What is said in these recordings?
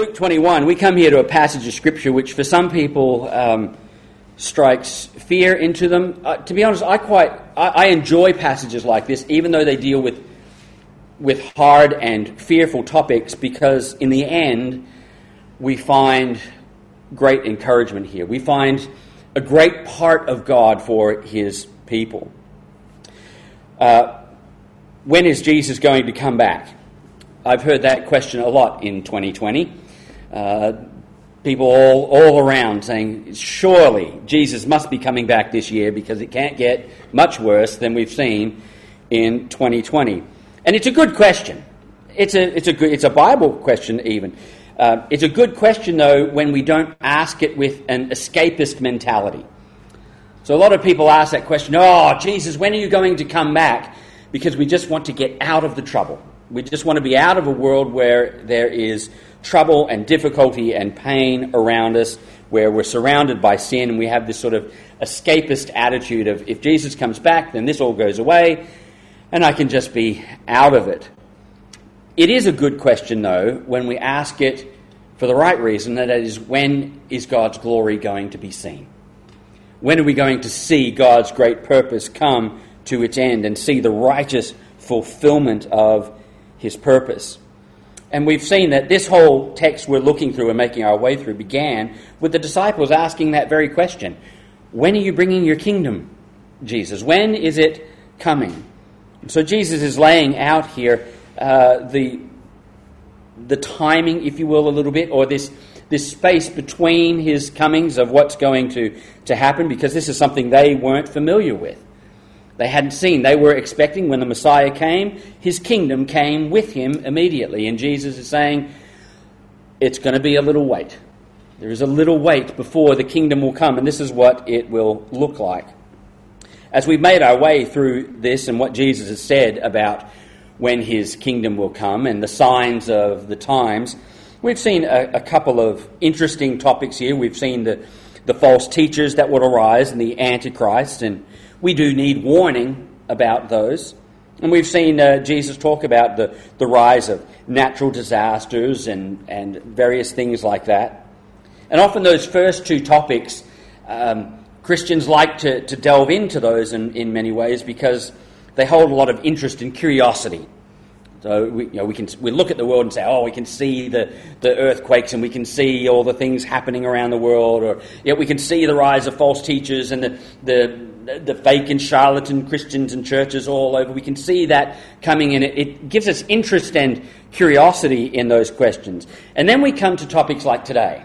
Luke 21, we come here to a passage of Scripture which, for some people, um, strikes fear into them. Uh, to be honest, I quite I, I, enjoy passages like this, even though they deal with with hard and fearful topics, because in the end, we find great encouragement here. We find a great part of God for His people. Uh, when is Jesus going to come back? I've heard that question a lot in 2020. Uh, people all, all around saying, surely Jesus must be coming back this year because it can't get much worse than we've seen in 2020. And it's a good question. It's a, it's a, good, it's a Bible question, even. Uh, it's a good question, though, when we don't ask it with an escapist mentality. So a lot of people ask that question, oh, Jesus, when are you going to come back? Because we just want to get out of the trouble. We just want to be out of a world where there is trouble and difficulty and pain around us, where we're surrounded by sin, and we have this sort of escapist attitude of if Jesus comes back, then this all goes away, and I can just be out of it. It is a good question, though, when we ask it for the right reason, that is, when is God's glory going to be seen? When are we going to see God's great purpose come to its end and see the righteous fulfillment of his purpose. And we've seen that this whole text we're looking through and making our way through began with the disciples asking that very question When are you bringing your kingdom, Jesus? When is it coming? So Jesus is laying out here uh, the, the timing, if you will, a little bit, or this, this space between his comings of what's going to, to happen, because this is something they weren't familiar with they hadn't seen. They were expecting when the Messiah came, his kingdom came with him immediately. And Jesus is saying, it's going to be a little wait. There is a little wait before the kingdom will come, and this is what it will look like. As we've made our way through this and what Jesus has said about when his kingdom will come and the signs of the times, we've seen a, a couple of interesting topics here. We've seen the, the false teachers that would arise and the Antichrist, and we do need warning about those. And we've seen uh, Jesus talk about the, the rise of natural disasters and, and various things like that. And often those first two topics, um, Christians like to, to delve into those in, in many ways because they hold a lot of interest and curiosity. So we, you know, we can we look at the world and say, oh, we can see the, the earthquakes and we can see all the things happening around the world, or yet we can see the rise of false teachers and the, the, the fake and charlatan Christians and churches all over. We can see that coming in. It, it gives us interest and curiosity in those questions. And then we come to topics like today,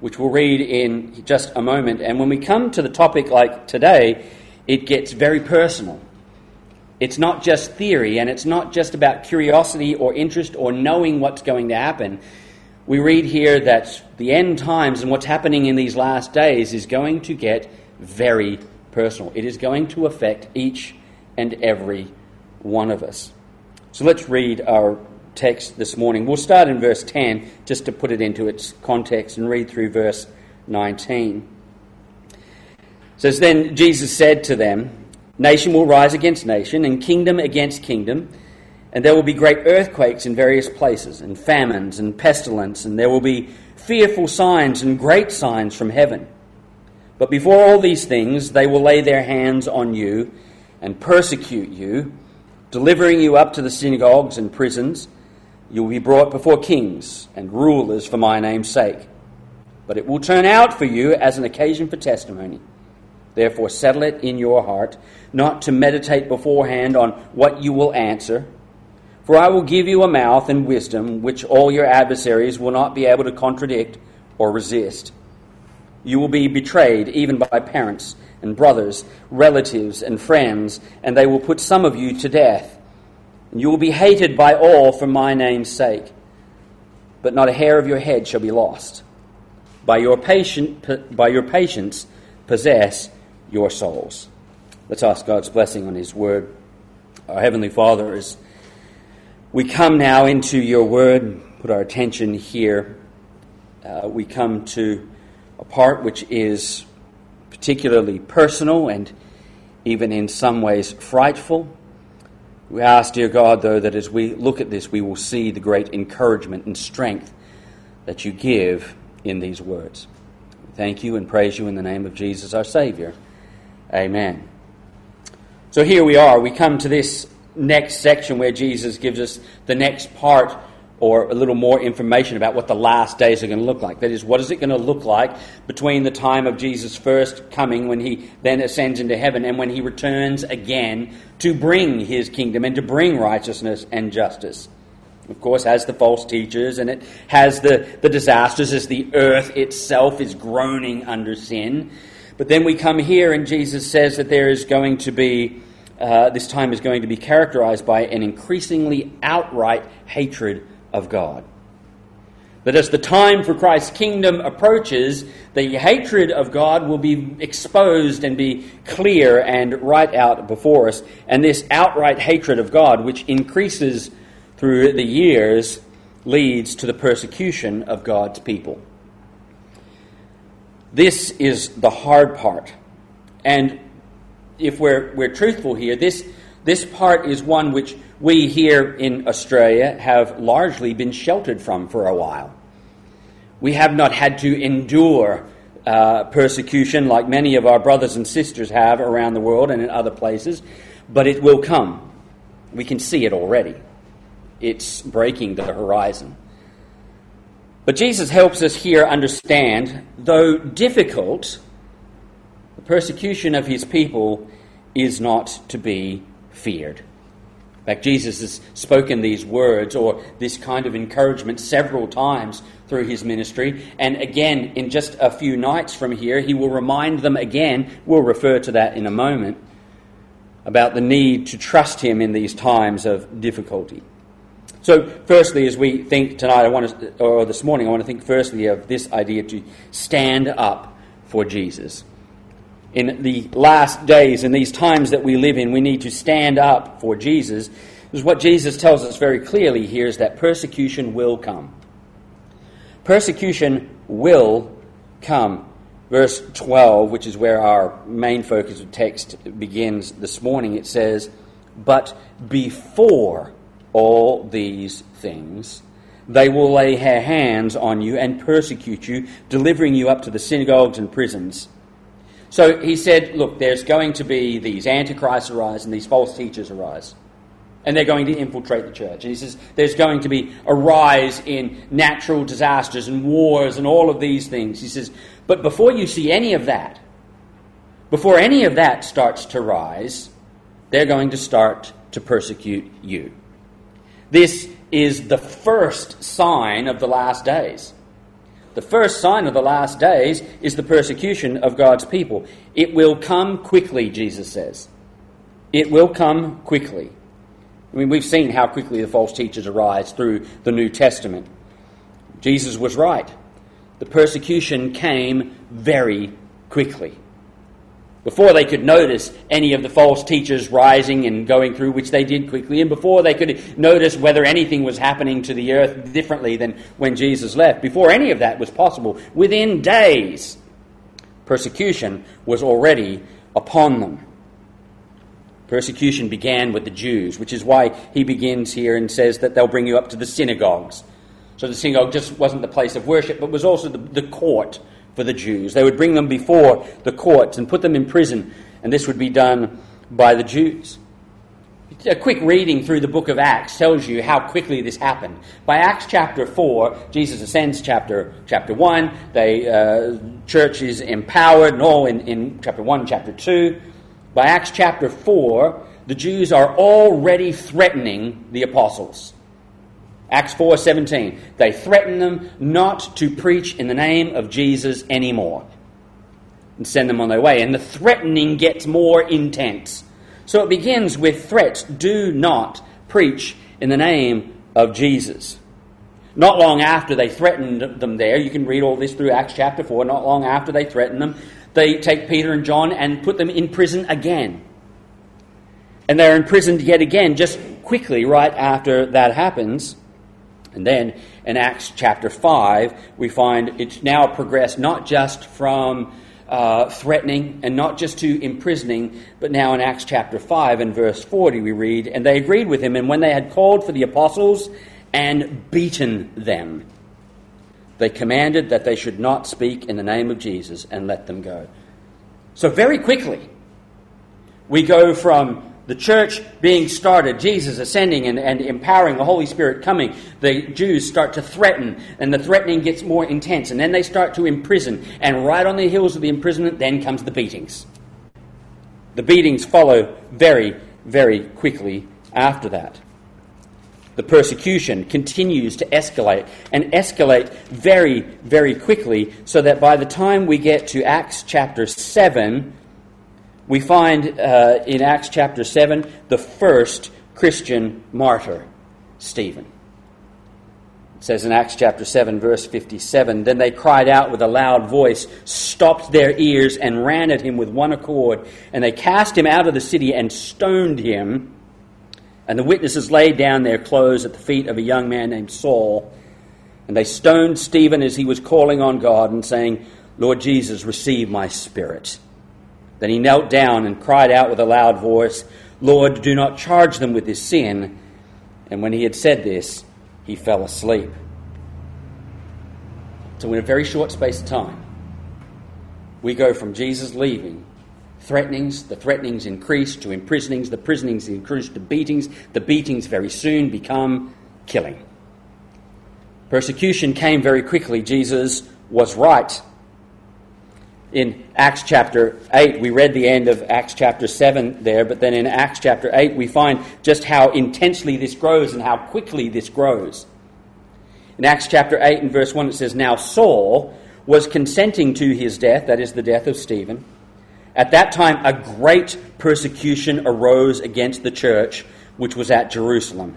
which we'll read in just a moment. And when we come to the topic like today, it gets very personal. It's not just theory, and it's not just about curiosity or interest or knowing what's going to happen. We read here that the end times and what's happening in these last days is going to get very personal. It is going to affect each and every one of us. So let's read our text this morning. We'll start in verse 10 just to put it into its context and read through verse 19. It says, Then Jesus said to them, Nation will rise against nation, and kingdom against kingdom. And there will be great earthquakes in various places, and famines, and pestilence, and there will be fearful signs and great signs from heaven. But before all these things, they will lay their hands on you and persecute you, delivering you up to the synagogues and prisons. You will be brought before kings and rulers for my name's sake. But it will turn out for you as an occasion for testimony. Therefore, settle it in your heart, not to meditate beforehand on what you will answer. For I will give you a mouth and wisdom which all your adversaries will not be able to contradict or resist. You will be betrayed even by parents and brothers, relatives and friends, and they will put some of you to death. And you will be hated by all for my name's sake. But not a hair of your head shall be lost. By your, patient, by your patience, possess your souls. Let's ask God's blessing on His word. Our Heavenly Father, as we come now into your word, put our attention here, uh, we come to a part which is particularly personal and even in some ways frightful. We ask, dear God, though, that as we look at this, we will see the great encouragement and strength that you give in these words. Thank you and praise you in the name of Jesus our Savior. Amen. So here we are. We come to this next section where Jesus gives us the next part or a little more information about what the last days are going to look like. That is, what is it going to look like between the time of Jesus' first coming, when he then ascends into heaven, and when he returns again to bring his kingdom and to bring righteousness and justice. Of course, has the false teachers and it has the, the disasters as the earth itself is groaning under sin. But then we come here and Jesus says that there is going to be, uh, this time is going to be characterized by an increasingly outright hatred of God. That as the time for Christ's kingdom approaches, the hatred of God will be exposed and be clear and right out before us. And this outright hatred of God, which increases through the years leads to the persecution of God's people. This is the hard part. And if we're, we're truthful here, this, this part is one which we here in Australia have largely been sheltered from for a while. We have not had to endure uh, persecution like many of our brothers and sisters have around the world and in other places, but it will come. We can see it already it's breaking the horizon. But Jesus helps us here understand, though difficult, the persecution of his people is not to be feared. In fact, Jesus has spoken these words or this kind of encouragement several times through his ministry. And again, in just a few nights from here, he will remind them again, we'll refer to that in a moment, about the need to trust him in these times of difficulty. So, firstly, as we think tonight, I want to, or this morning, I want to think firstly of this idea to stand up for Jesus. In the last days, in these times that we live in, we need to stand up for Jesus. Because what Jesus tells us very clearly here is that persecution will come. Persecution will come. Verse 12, which is where our main focus of text begins this morning, it says, But before all these things, they will lay their hands on you and persecute you, delivering you up to the synagogues and prisons. So he said, Look, there's going to be these antichrists arise and these false teachers arise. And they're going to infiltrate the church. And he says, There's going to be a rise in natural disasters and wars and all of these things. He says, But before you see any of that, before any of that starts to rise, they're going to start to persecute you. This is the first sign of the last days. The first sign of the last days is the persecution of God's people. It will come quickly, Jesus says. It will come quickly. I mean, we've seen how quickly the false teachers arise through the New Testament. Jesus was right. The persecution came very quickly before they could notice any of the false teachers rising and going through, which they did quickly, and before they could notice whether anything was happening to the earth differently than when Jesus left, before any of that was possible, within days, persecution was already upon them. Persecution began with the Jews, which is why he begins here and says that they'll bring you up to the synagogues. So the synagogue just wasn't the place of worship, but was also the, the court for the Jews. They would bring them before the courts and put them in prison, and this would be done by the Jews. A quick reading through the book of Acts tells you how quickly this happened. By Acts chapter 4, Jesus ascends chapter, chapter 1, the uh, church is empowered, and all in, in chapter 1 chapter 2. By Acts chapter 4, the Jews are already threatening the apostles. Acts 4:17. They threaten them not to preach in the name of Jesus anymore and send them on their way. And the threatening gets more intense. So it begins with threats, do not preach in the name of Jesus. Not long after they threatened them there, you can read all this through Acts chapter 4, not long after they threatened them, they take Peter and John and put them in prison again. And they're imprisoned yet again, just quickly right after that happens. And then in Acts chapter 5, we find it's now progressed not just from uh, threatening and not just to imprisoning, but now in Acts chapter 5 and verse 40 we read, And they agreed with him, and when they had called for the apostles and beaten them, they commanded that they should not speak in the name of Jesus and let them go. So, very quickly, we go from the church being started, Jesus ascending and, and empowering, the Holy Spirit coming. The Jews start to threaten, and the threatening gets more intense, and then they start to imprison. And right on the heels of the imprisonment, then comes the beatings. The beatings follow very, very quickly after that. The persecution continues to escalate and escalate very, very quickly, so that by the time we get to Acts chapter 7, we find uh, in Acts chapter 7 the first Christian martyr, Stephen. It says in Acts chapter 7, verse 57 Then they cried out with a loud voice, stopped their ears, and ran at him with one accord. And they cast him out of the city and stoned him. And the witnesses laid down their clothes at the feet of a young man named Saul. And they stoned Stephen as he was calling on God and saying, Lord Jesus, receive my spirit. Then he knelt down and cried out with a loud voice, Lord, do not charge them with this sin. And when he had said this, he fell asleep. So, in a very short space of time, we go from Jesus leaving, threatenings, the threatenings increase to imprisonings, the prisonings increase to beatings, the beatings very soon become killing. Persecution came very quickly. Jesus was right in Acts chapter 8. We read the end of Acts chapter 7 there, but then in Acts chapter 8, we find just how intensely this grows and how quickly this grows. In Acts chapter 8 and verse 1, it says, Now Saul was consenting to his death, that is the death of Stephen. At that time, a great persecution arose against the church which was at Jerusalem.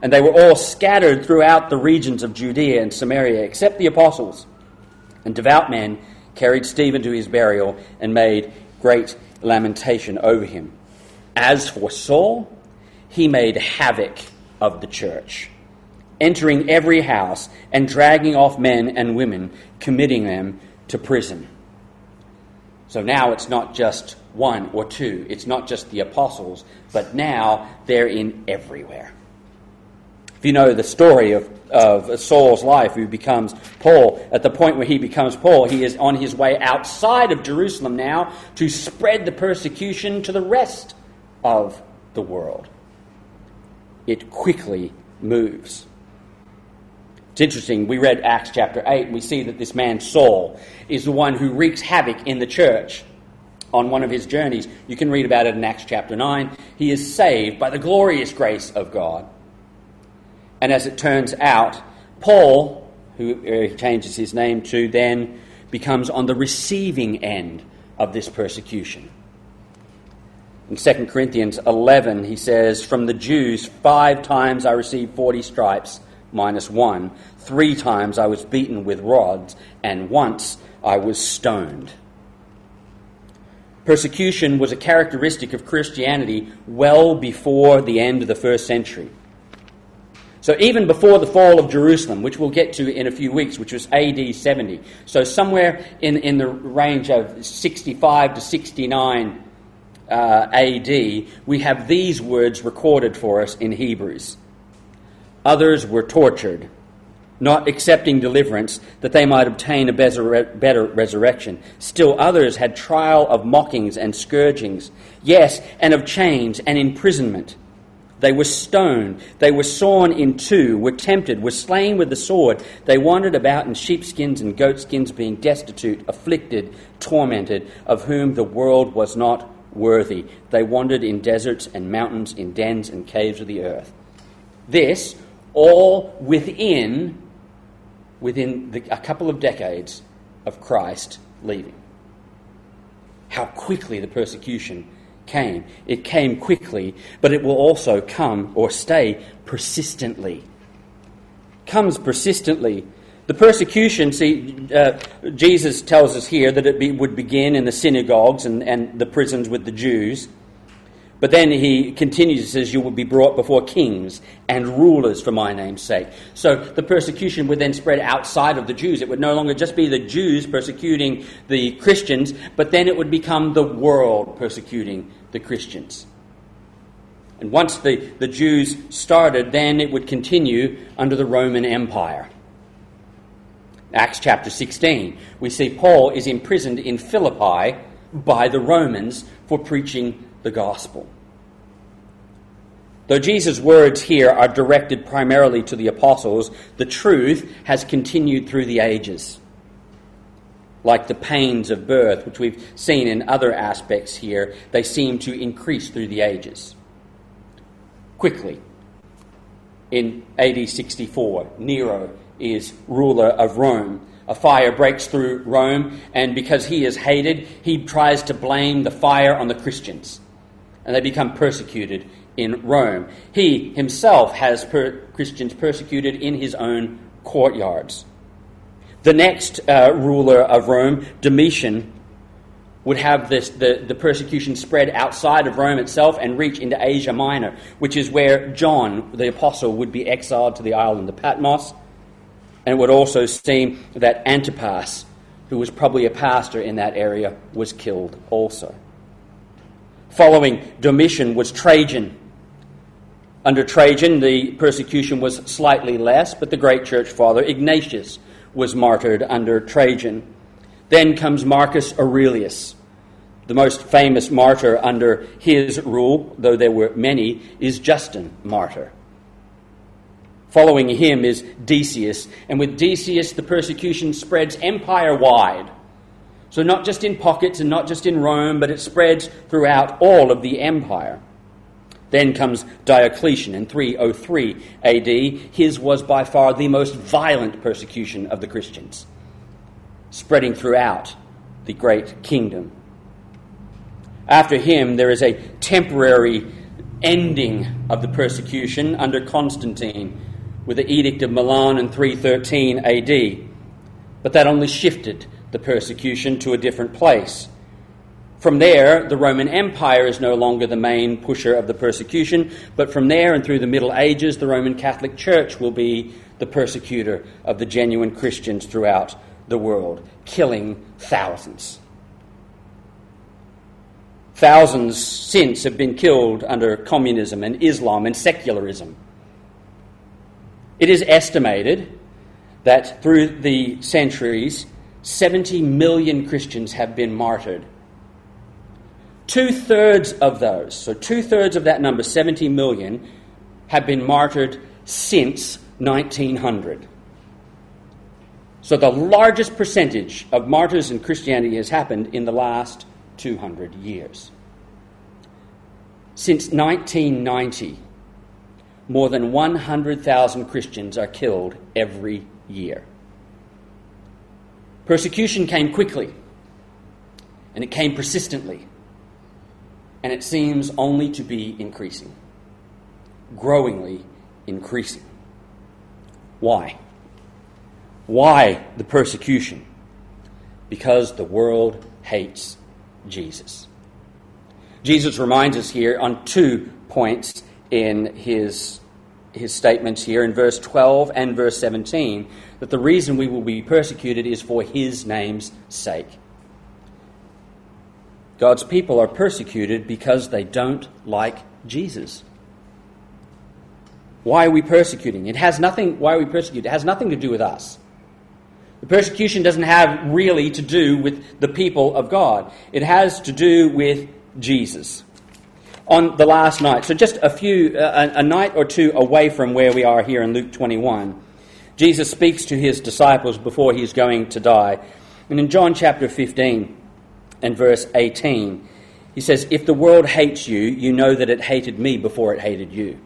And they were all scattered throughout the regions of Judea and Samaria, except the apostles. And devout men carried Stephen to his burial, and made great lamentation over him. As for Saul, he made havoc of the church, entering every house and dragging off men and women, committing them to prison. So now it's not just one or two, it's not just the apostles, but now they're in everywhere. If you know the story of, of Saul's life, who becomes Paul, at the point where he becomes Paul, he is on his way outside of Jerusalem now to spread the persecution to the rest of the world. It quickly moves. It's interesting, we read Acts chapter 8, and we see that this man, Saul, is the one who wreaks havoc in the church on one of his journeys. You can read about it in Acts chapter 9. He is saved by the glorious grace of God. And as it turns out, Paul, who uh, changes his name to, then becomes on the receiving end of this persecution. In 2 Corinthians 11, he says, From the Jews, five times I received 40 stripes, minus one. Three times I was beaten with rods, and once I was stoned. Persecution was a characteristic of Christianity well before the end of the first century. So even before the fall of Jerusalem, which we'll get to in a few weeks, which was AD 70, so somewhere in, in the range of 65 to 69 uh, AD, we have these words recorded for us in Hebrews. Others were tortured, not accepting deliverance, that they might obtain a better resurrection. Still others had trial of mockings and scourgings, yes, and of chains and imprisonment. They were stoned. They were sawn in two, were tempted, were slain with the sword. They wandered about in sheepskins and goatskins, being destitute, afflicted, tormented, of whom the world was not worthy. They wandered in deserts and mountains, in dens and caves of the earth. This, all within, within the, a couple of decades of Christ leaving. How quickly the persecution came. It came quickly, but it will also come or stay persistently. Comes persistently. The persecution, see, uh, Jesus tells us here that it be, would begin in the synagogues and, and the prisons with the Jews. But then he continues, and says, You will be brought before kings and rulers for my name's sake. So the persecution would then spread outside of the Jews. It would no longer just be the Jews persecuting the Christians, but then it would become the world persecuting the Christians. And once the, the Jews started, then it would continue under the Roman Empire. Acts chapter 16, we see Paul is imprisoned in Philippi by the Romans for preaching the gospel. Though Jesus' words here are directed primarily to the apostles, the truth has continued through the ages. Like the pains of birth, which we've seen in other aspects here, they seem to increase through the ages. Quickly, in AD 64, Nero is ruler of Rome. A fire breaks through Rome, and because he is hated, he tries to blame the fire on the Christians. And they become persecuted in Rome. He himself has per- Christians persecuted in his own courtyards. The next uh, ruler of Rome, Domitian, would have this, the, the persecution spread outside of Rome itself and reach into Asia Minor, which is where John, the apostle, would be exiled to the island of Patmos. And it would also seem that Antipas, who was probably a pastor in that area, was killed also. Following Domitian was Trajan, under Trajan, the persecution was slightly less, but the great church father Ignatius was martyred under Trajan. Then comes Marcus Aurelius. The most famous martyr under his rule, though there were many, is Justin Martyr. Following him is Decius, and with Decius, the persecution spreads empire wide. So, not just in pockets and not just in Rome, but it spreads throughout all of the empire. Then comes Diocletian in 303 AD. His was by far the most violent persecution of the Christians, spreading throughout the great kingdom. After him, there is a temporary ending of the persecution under Constantine with the Edict of Milan in 313 AD. But that only shifted the persecution to a different place. From there, the Roman Empire is no longer the main pusher of the persecution, but from there and through the Middle Ages, the Roman Catholic Church will be the persecutor of the genuine Christians throughout the world, killing thousands. Thousands since have been killed under communism and Islam and secularism. It is estimated that through the centuries, 70 million Christians have been martyred Two thirds of those, so two thirds of that number, 70 million, have been martyred since 1900. So the largest percentage of martyrs in Christianity has happened in the last 200 years. Since 1990, more than 100,000 Christians are killed every year. Persecution came quickly, and it came persistently and it seems only to be increasing, growingly increasing. Why? Why the persecution? Because the world hates Jesus. Jesus reminds us here on two points in his, his statements here in verse 12 and verse 17 that the reason we will be persecuted is for his name's sake. God's people are persecuted because they don't like Jesus. Why are we persecuting? It has nothing, why are we persecuted? It has nothing to do with us. The persecution doesn't have really to do with the people of God. It has to do with Jesus. On the last night, so just a few, a, a night or two away from where we are here in Luke 21, Jesus speaks to his disciples before he's going to die. And in John chapter 15, and verse 18. He says, If the world hates you, you know that it hated me before it hated you.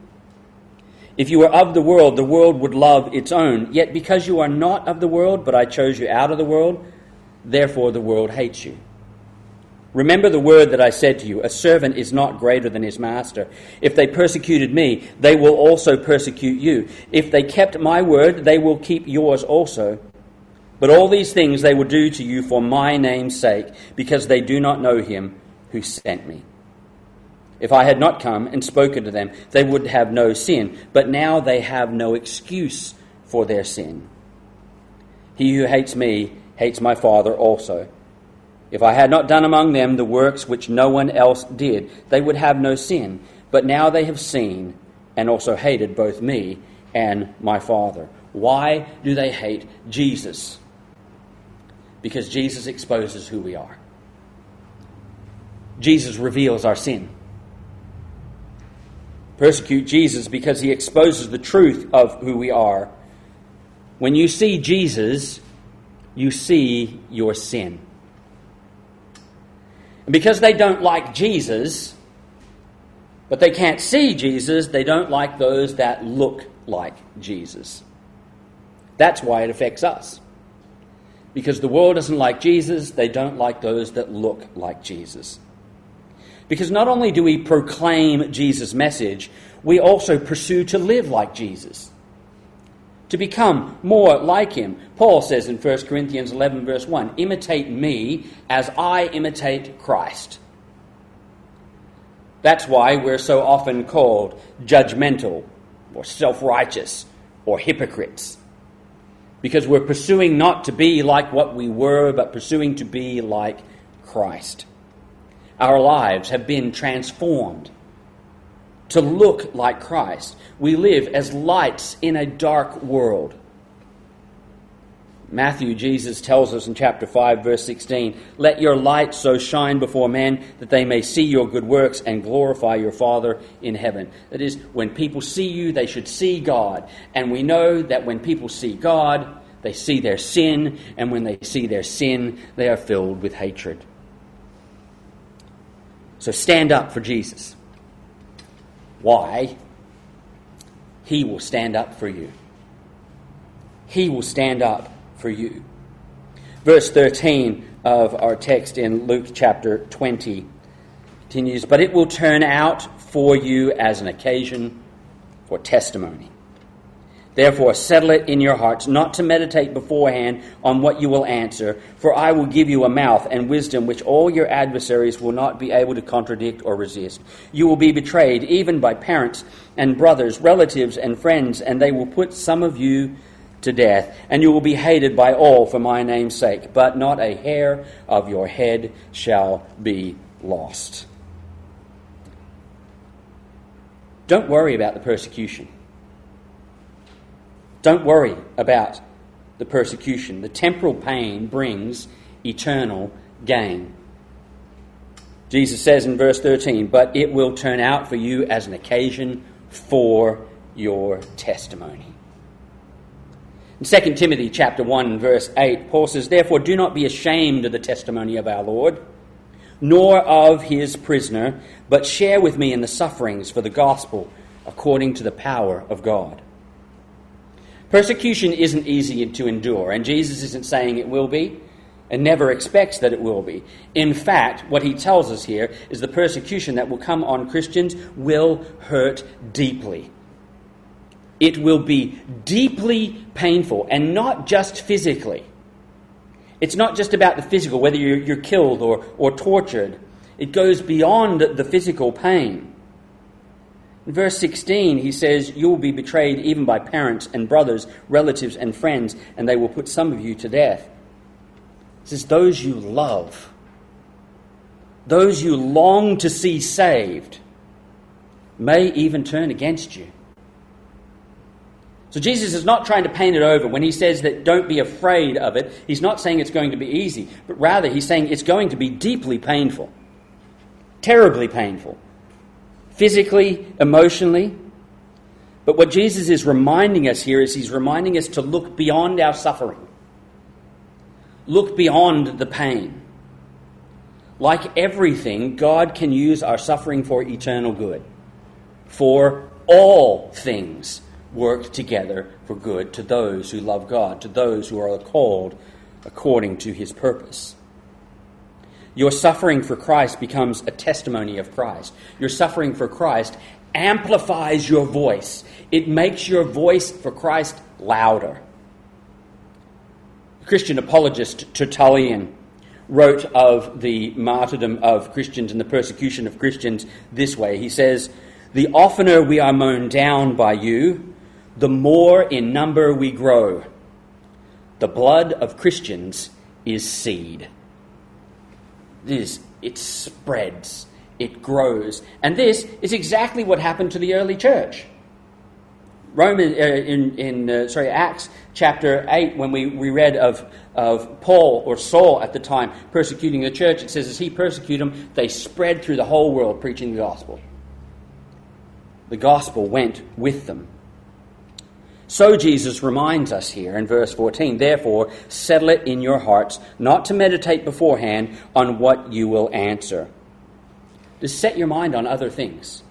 If you were of the world, the world would love its own. Yet because you are not of the world, but I chose you out of the world, therefore the world hates you. Remember the word that I said to you A servant is not greater than his master. If they persecuted me, they will also persecute you. If they kept my word, they will keep yours also. But all these things they will do to you for my name's sake, because they do not know him who sent me. If I had not come and spoken to them, they would have no sin. But now they have no excuse for their sin. He who hates me hates my Father also. If I had not done among them the works which no one else did, they would have no sin. But now they have seen and also hated both me and my Father. Why do they hate Jesus? Because Jesus exposes who we are. Jesus reveals our sin. Persecute Jesus because he exposes the truth of who we are. When you see Jesus, you see your sin. And because they don't like Jesus, but they can't see Jesus, they don't like those that look like Jesus. That's why it affects us. Because the world doesn't like Jesus, they don't like those that look like Jesus. Because not only do we proclaim Jesus' message, we also pursue to live like Jesus, to become more like him. Paul says in 1 Corinthians 11, verse 1 Imitate me as I imitate Christ. That's why we're so often called judgmental or self righteous or hypocrites. Because we're pursuing not to be like what we were, but pursuing to be like Christ our lives have been transformed to look like Christ. We live as lights in a dark world. Matthew, Jesus tells us in chapter 5, verse 16, Let your light so shine before men that they may see your good works and glorify your Father in heaven. That is, when people see you, they should see God. And we know that when people see God, they see their sin, and when they see their sin, they are filled with hatred. So stand up for Jesus. Why? He will stand up for you. He will stand up for you. Verse 13 of our text in Luke chapter 20 continues But it will turn out for you as an occasion for testimony. Therefore, settle it in your hearts, not to meditate beforehand on what you will answer, for I will give you a mouth and wisdom which all your adversaries will not be able to contradict or resist. You will be betrayed even by parents and brothers, relatives and friends, and they will put some of you to death, and you will be hated by all for my name's sake, but not a hair of your head shall be lost. Don't worry about the persecution. Don't worry about the persecution. The temporal pain brings eternal gain. Jesus says in verse 13, But it will turn out for you as an occasion for your testimony. In 2 Timothy chapter 1 verse 8, Paul says, Therefore do not be ashamed of the testimony of our Lord, nor of his prisoner, but share with me in the sufferings for the gospel according to the power of God Persecution isn't easy to endure, and Jesus isn't saying it will be and never expects that it will be. In fact, what he tells us here is the persecution that will come on Christians will hurt deeply. It will be deeply painful, and not just physically. It's not just about the physical, whether you're, you're killed or, or tortured. It goes beyond the physical pain. In verse 16, he says, You will be betrayed even by parents and brothers, relatives and friends, and they will put some of you to death. He says, Those you love, those you long to see saved, may even turn against you. So Jesus is not trying to paint it over. When he says that don't be afraid of it, he's not saying it's going to be easy, but rather he's saying it's going to be deeply painful, terribly painful physically, emotionally. But what Jesus is reminding us here is he's reminding us to look beyond our suffering, look beyond the pain. Like everything, God can use our suffering for eternal good. For all things work together for good to those who love God, to those who are called according to his purpose. Your suffering for Christ becomes a testimony of Christ. Your suffering for Christ amplifies your voice, it makes your voice for Christ louder. Christian apologist Tertullian wrote of the martyrdom of Christians and the persecution of Christians this way. He says, The oftener we are mown down by you, the more in number we grow. The blood of Christians is seed this, it spreads, it grows. And this is exactly what happened to the early church. Roman uh, in, in uh, sorry Acts chapter eight, when we, we read of of Paul or Saul at the time persecuting the church, it says as he persecuted them, they spread through the whole world preaching the gospel. The gospel went with them. So Jesus reminds us here in verse 14, therefore settle it in your hearts, not to meditate beforehand on what you will answer. To set your mind on other things.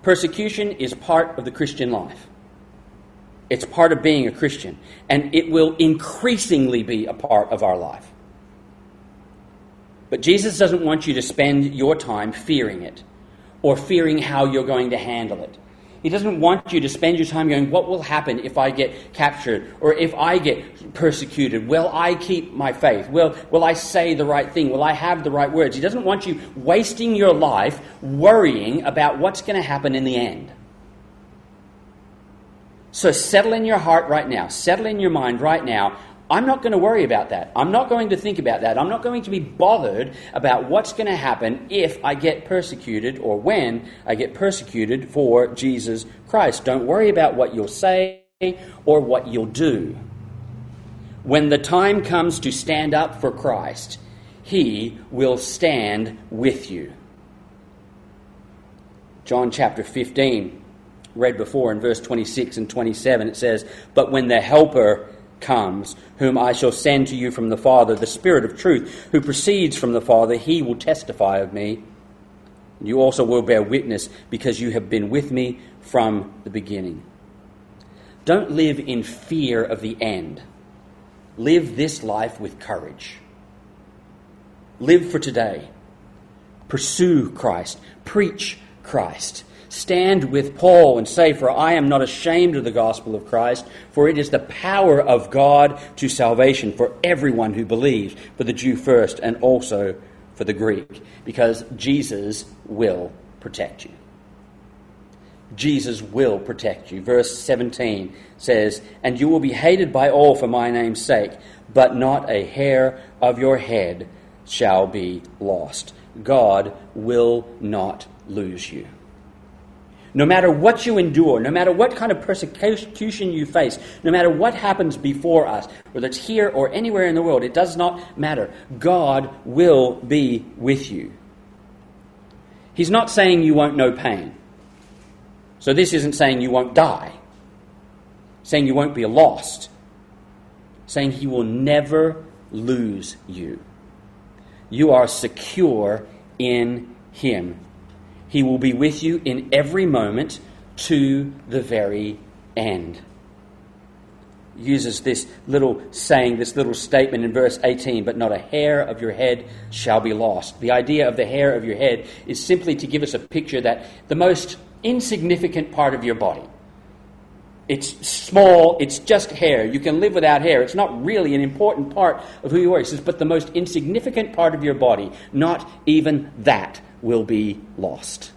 Persecution is part of the Christian life. It's part of being a Christian, and it will increasingly be a part of our life. But Jesus doesn't want you to spend your time fearing it or fearing how you're going to handle it. He doesn't want you to spend your time going, What will happen if I get captured or if I get persecuted? Will I keep my faith? Will, will I say the right thing? Will I have the right words? He doesn't want you wasting your life worrying about what's going to happen in the end. So settle in your heart right now, settle in your mind right now I'm not going to worry about that. I'm not going to think about that. I'm not going to be bothered about what's going to happen if I get persecuted or when I get persecuted for Jesus Christ. Don't worry about what you'll say or what you'll do. When the time comes to stand up for Christ, He will stand with you. John chapter 15, read before in verse 26 and 27, it says, But when the Helper comes, whom I shall send to you from the Father, the Spirit of truth, who proceeds from the Father, he will testify of me. You also will bear witness because you have been with me from the beginning. Don't live in fear of the end. Live this life with courage. Live for today. Pursue Christ. Preach Christ. Stand with Paul and say, For I am not ashamed of the gospel of Christ, for it is the power of God to salvation for everyone who believes, for the Jew first and also for the Greek, because Jesus will protect you. Jesus will protect you. Verse 17 says, And you will be hated by all for my name's sake, but not a hair of your head shall be lost. God will not lose you. No matter what you endure, no matter what kind of persecution you face, no matter what happens before us, whether it's here or anywhere in the world, it does not matter. God will be with you. He's not saying you won't know pain. So this isn't saying you won't die, saying you won't be lost, saying He will never lose you. You are secure in Him. He will be with you in every moment to the very end. Uses this little saying, this little statement in verse 18, but not a hair of your head shall be lost. The idea of the hair of your head is simply to give us a picture that the most insignificant part of your body, it's small, it's just hair. You can live without hair. It's not really an important part of who you are. He says, but the most insignificant part of your body, not even that will be lost.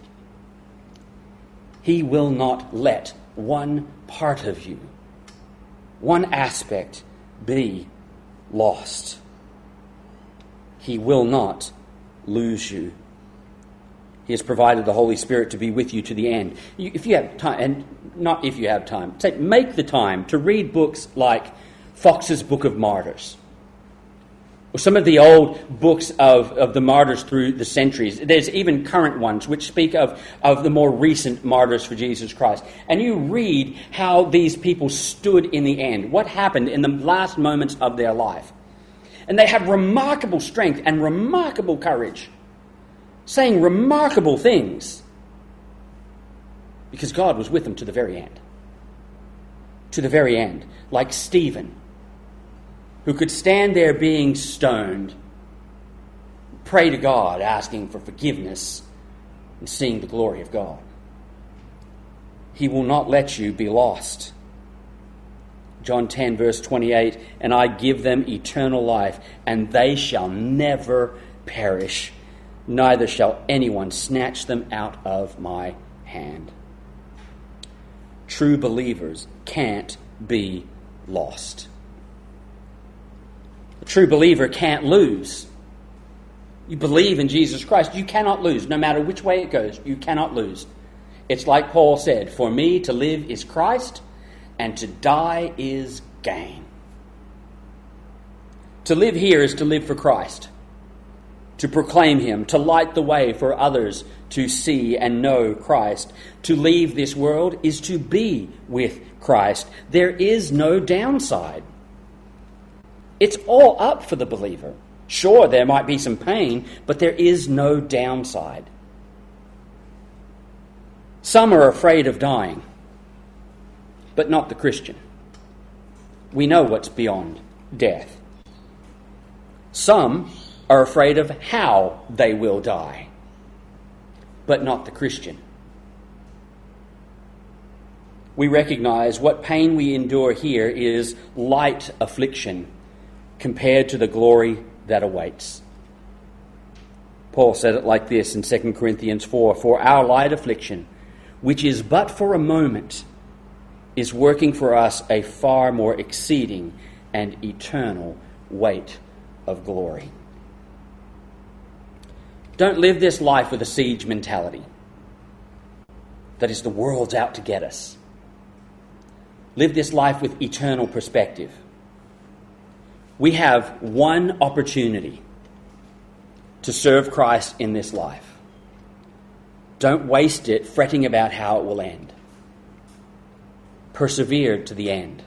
He will not let one part of you, one aspect, be lost. He will not lose you. He has provided the Holy Spirit to be with you to the end. if you have time, and not if you have time, take, make the time to read books like Fox's Book of Martyrs some of the old books of, of the martyrs through the centuries. There's even current ones which speak of, of the more recent martyrs for Jesus Christ. And you read how these people stood in the end, what happened in the last moments of their life. And they have remarkable strength and remarkable courage, saying remarkable things because God was with them to the very end. To the very end. Like Stephen who could stand there being stoned, pray to God, asking for forgiveness, and seeing the glory of God. He will not let you be lost. John 10, verse 28 And I give them eternal life, and they shall never perish, neither shall anyone snatch them out of my hand. True believers can't be lost. True believer can't lose. You believe in Jesus Christ, you cannot lose. No matter which way it goes, you cannot lose. It's like Paul said For me to live is Christ, and to die is gain. To live here is to live for Christ, to proclaim Him, to light the way for others to see and know Christ. To leave this world is to be with Christ. There is no downside. It's all up for the believer. Sure, there might be some pain, but there is no downside. Some are afraid of dying, but not the Christian. We know what's beyond death. Some are afraid of how they will die, but not the Christian. We recognize what pain we endure here is light affliction compared to the glory that awaits. Paul said it like this in 2 Corinthians 4 For our light affliction, which is but for a moment, is working for us a far more exceeding and eternal weight of glory. Don't live this life with a siege mentality. That is, the world's out to get us. Live this life with eternal perspective. We have one opportunity to serve Christ in this life. Don't waste it fretting about how it will end. Persevere to the end.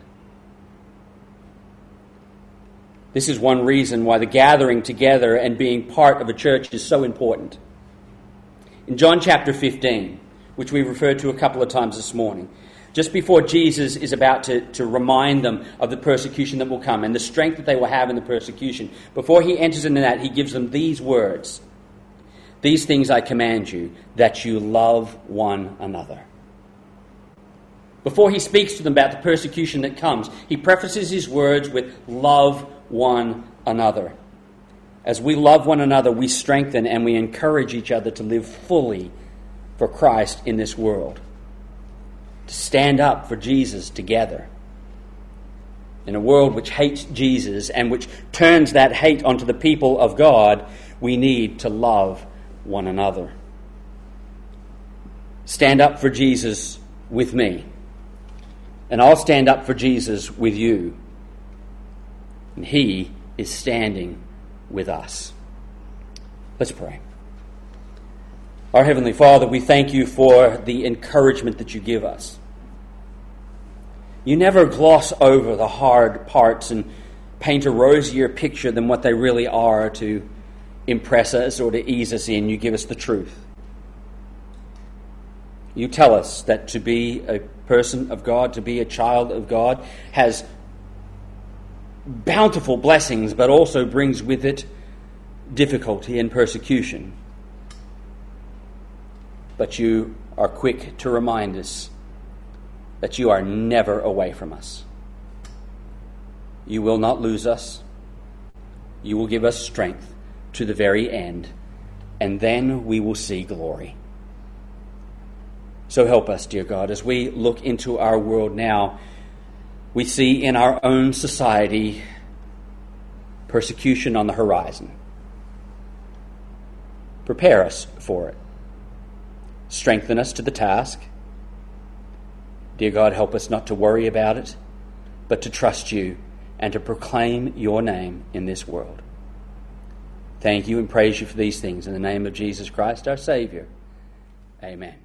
This is one reason why the gathering together and being part of a church is so important. In John chapter 15, which we referred to a couple of times this morning, just before Jesus is about to, to remind them of the persecution that will come and the strength that they will have in the persecution, before he enters into that, he gives them these words These things I command you, that you love one another. Before he speaks to them about the persecution that comes, he prefaces his words with love one another. As we love one another, we strengthen and we encourage each other to live fully for Christ in this world, to stand up for Jesus together. In a world which hates Jesus and which turns that hate onto the people of God, we need to love one another. Stand up for Jesus with me, and I'll stand up for Jesus with you and He is standing with us. Let's pray. Our Heavenly Father, we thank you for the encouragement that you give us. You never gloss over the hard parts and paint a rosier picture than what they really are to impress us or to ease us in. You give us the truth. You tell us that to be a person of God, to be a child of God, has bountiful blessings, but also brings with it difficulty and persecution. But you are quick to remind us that you are never away from us. You will not lose us. You will give us strength to the very end, and then we will see glory. So help us, dear God, as we look into our world now we see in our own society persecution on the horizon. Prepare us for it. Strengthen us to the task. Dear God, help us not to worry about it, but to trust you and to proclaim your name in this world. Thank you and praise you for these things. In the name of Jesus Christ, our Savior. Amen.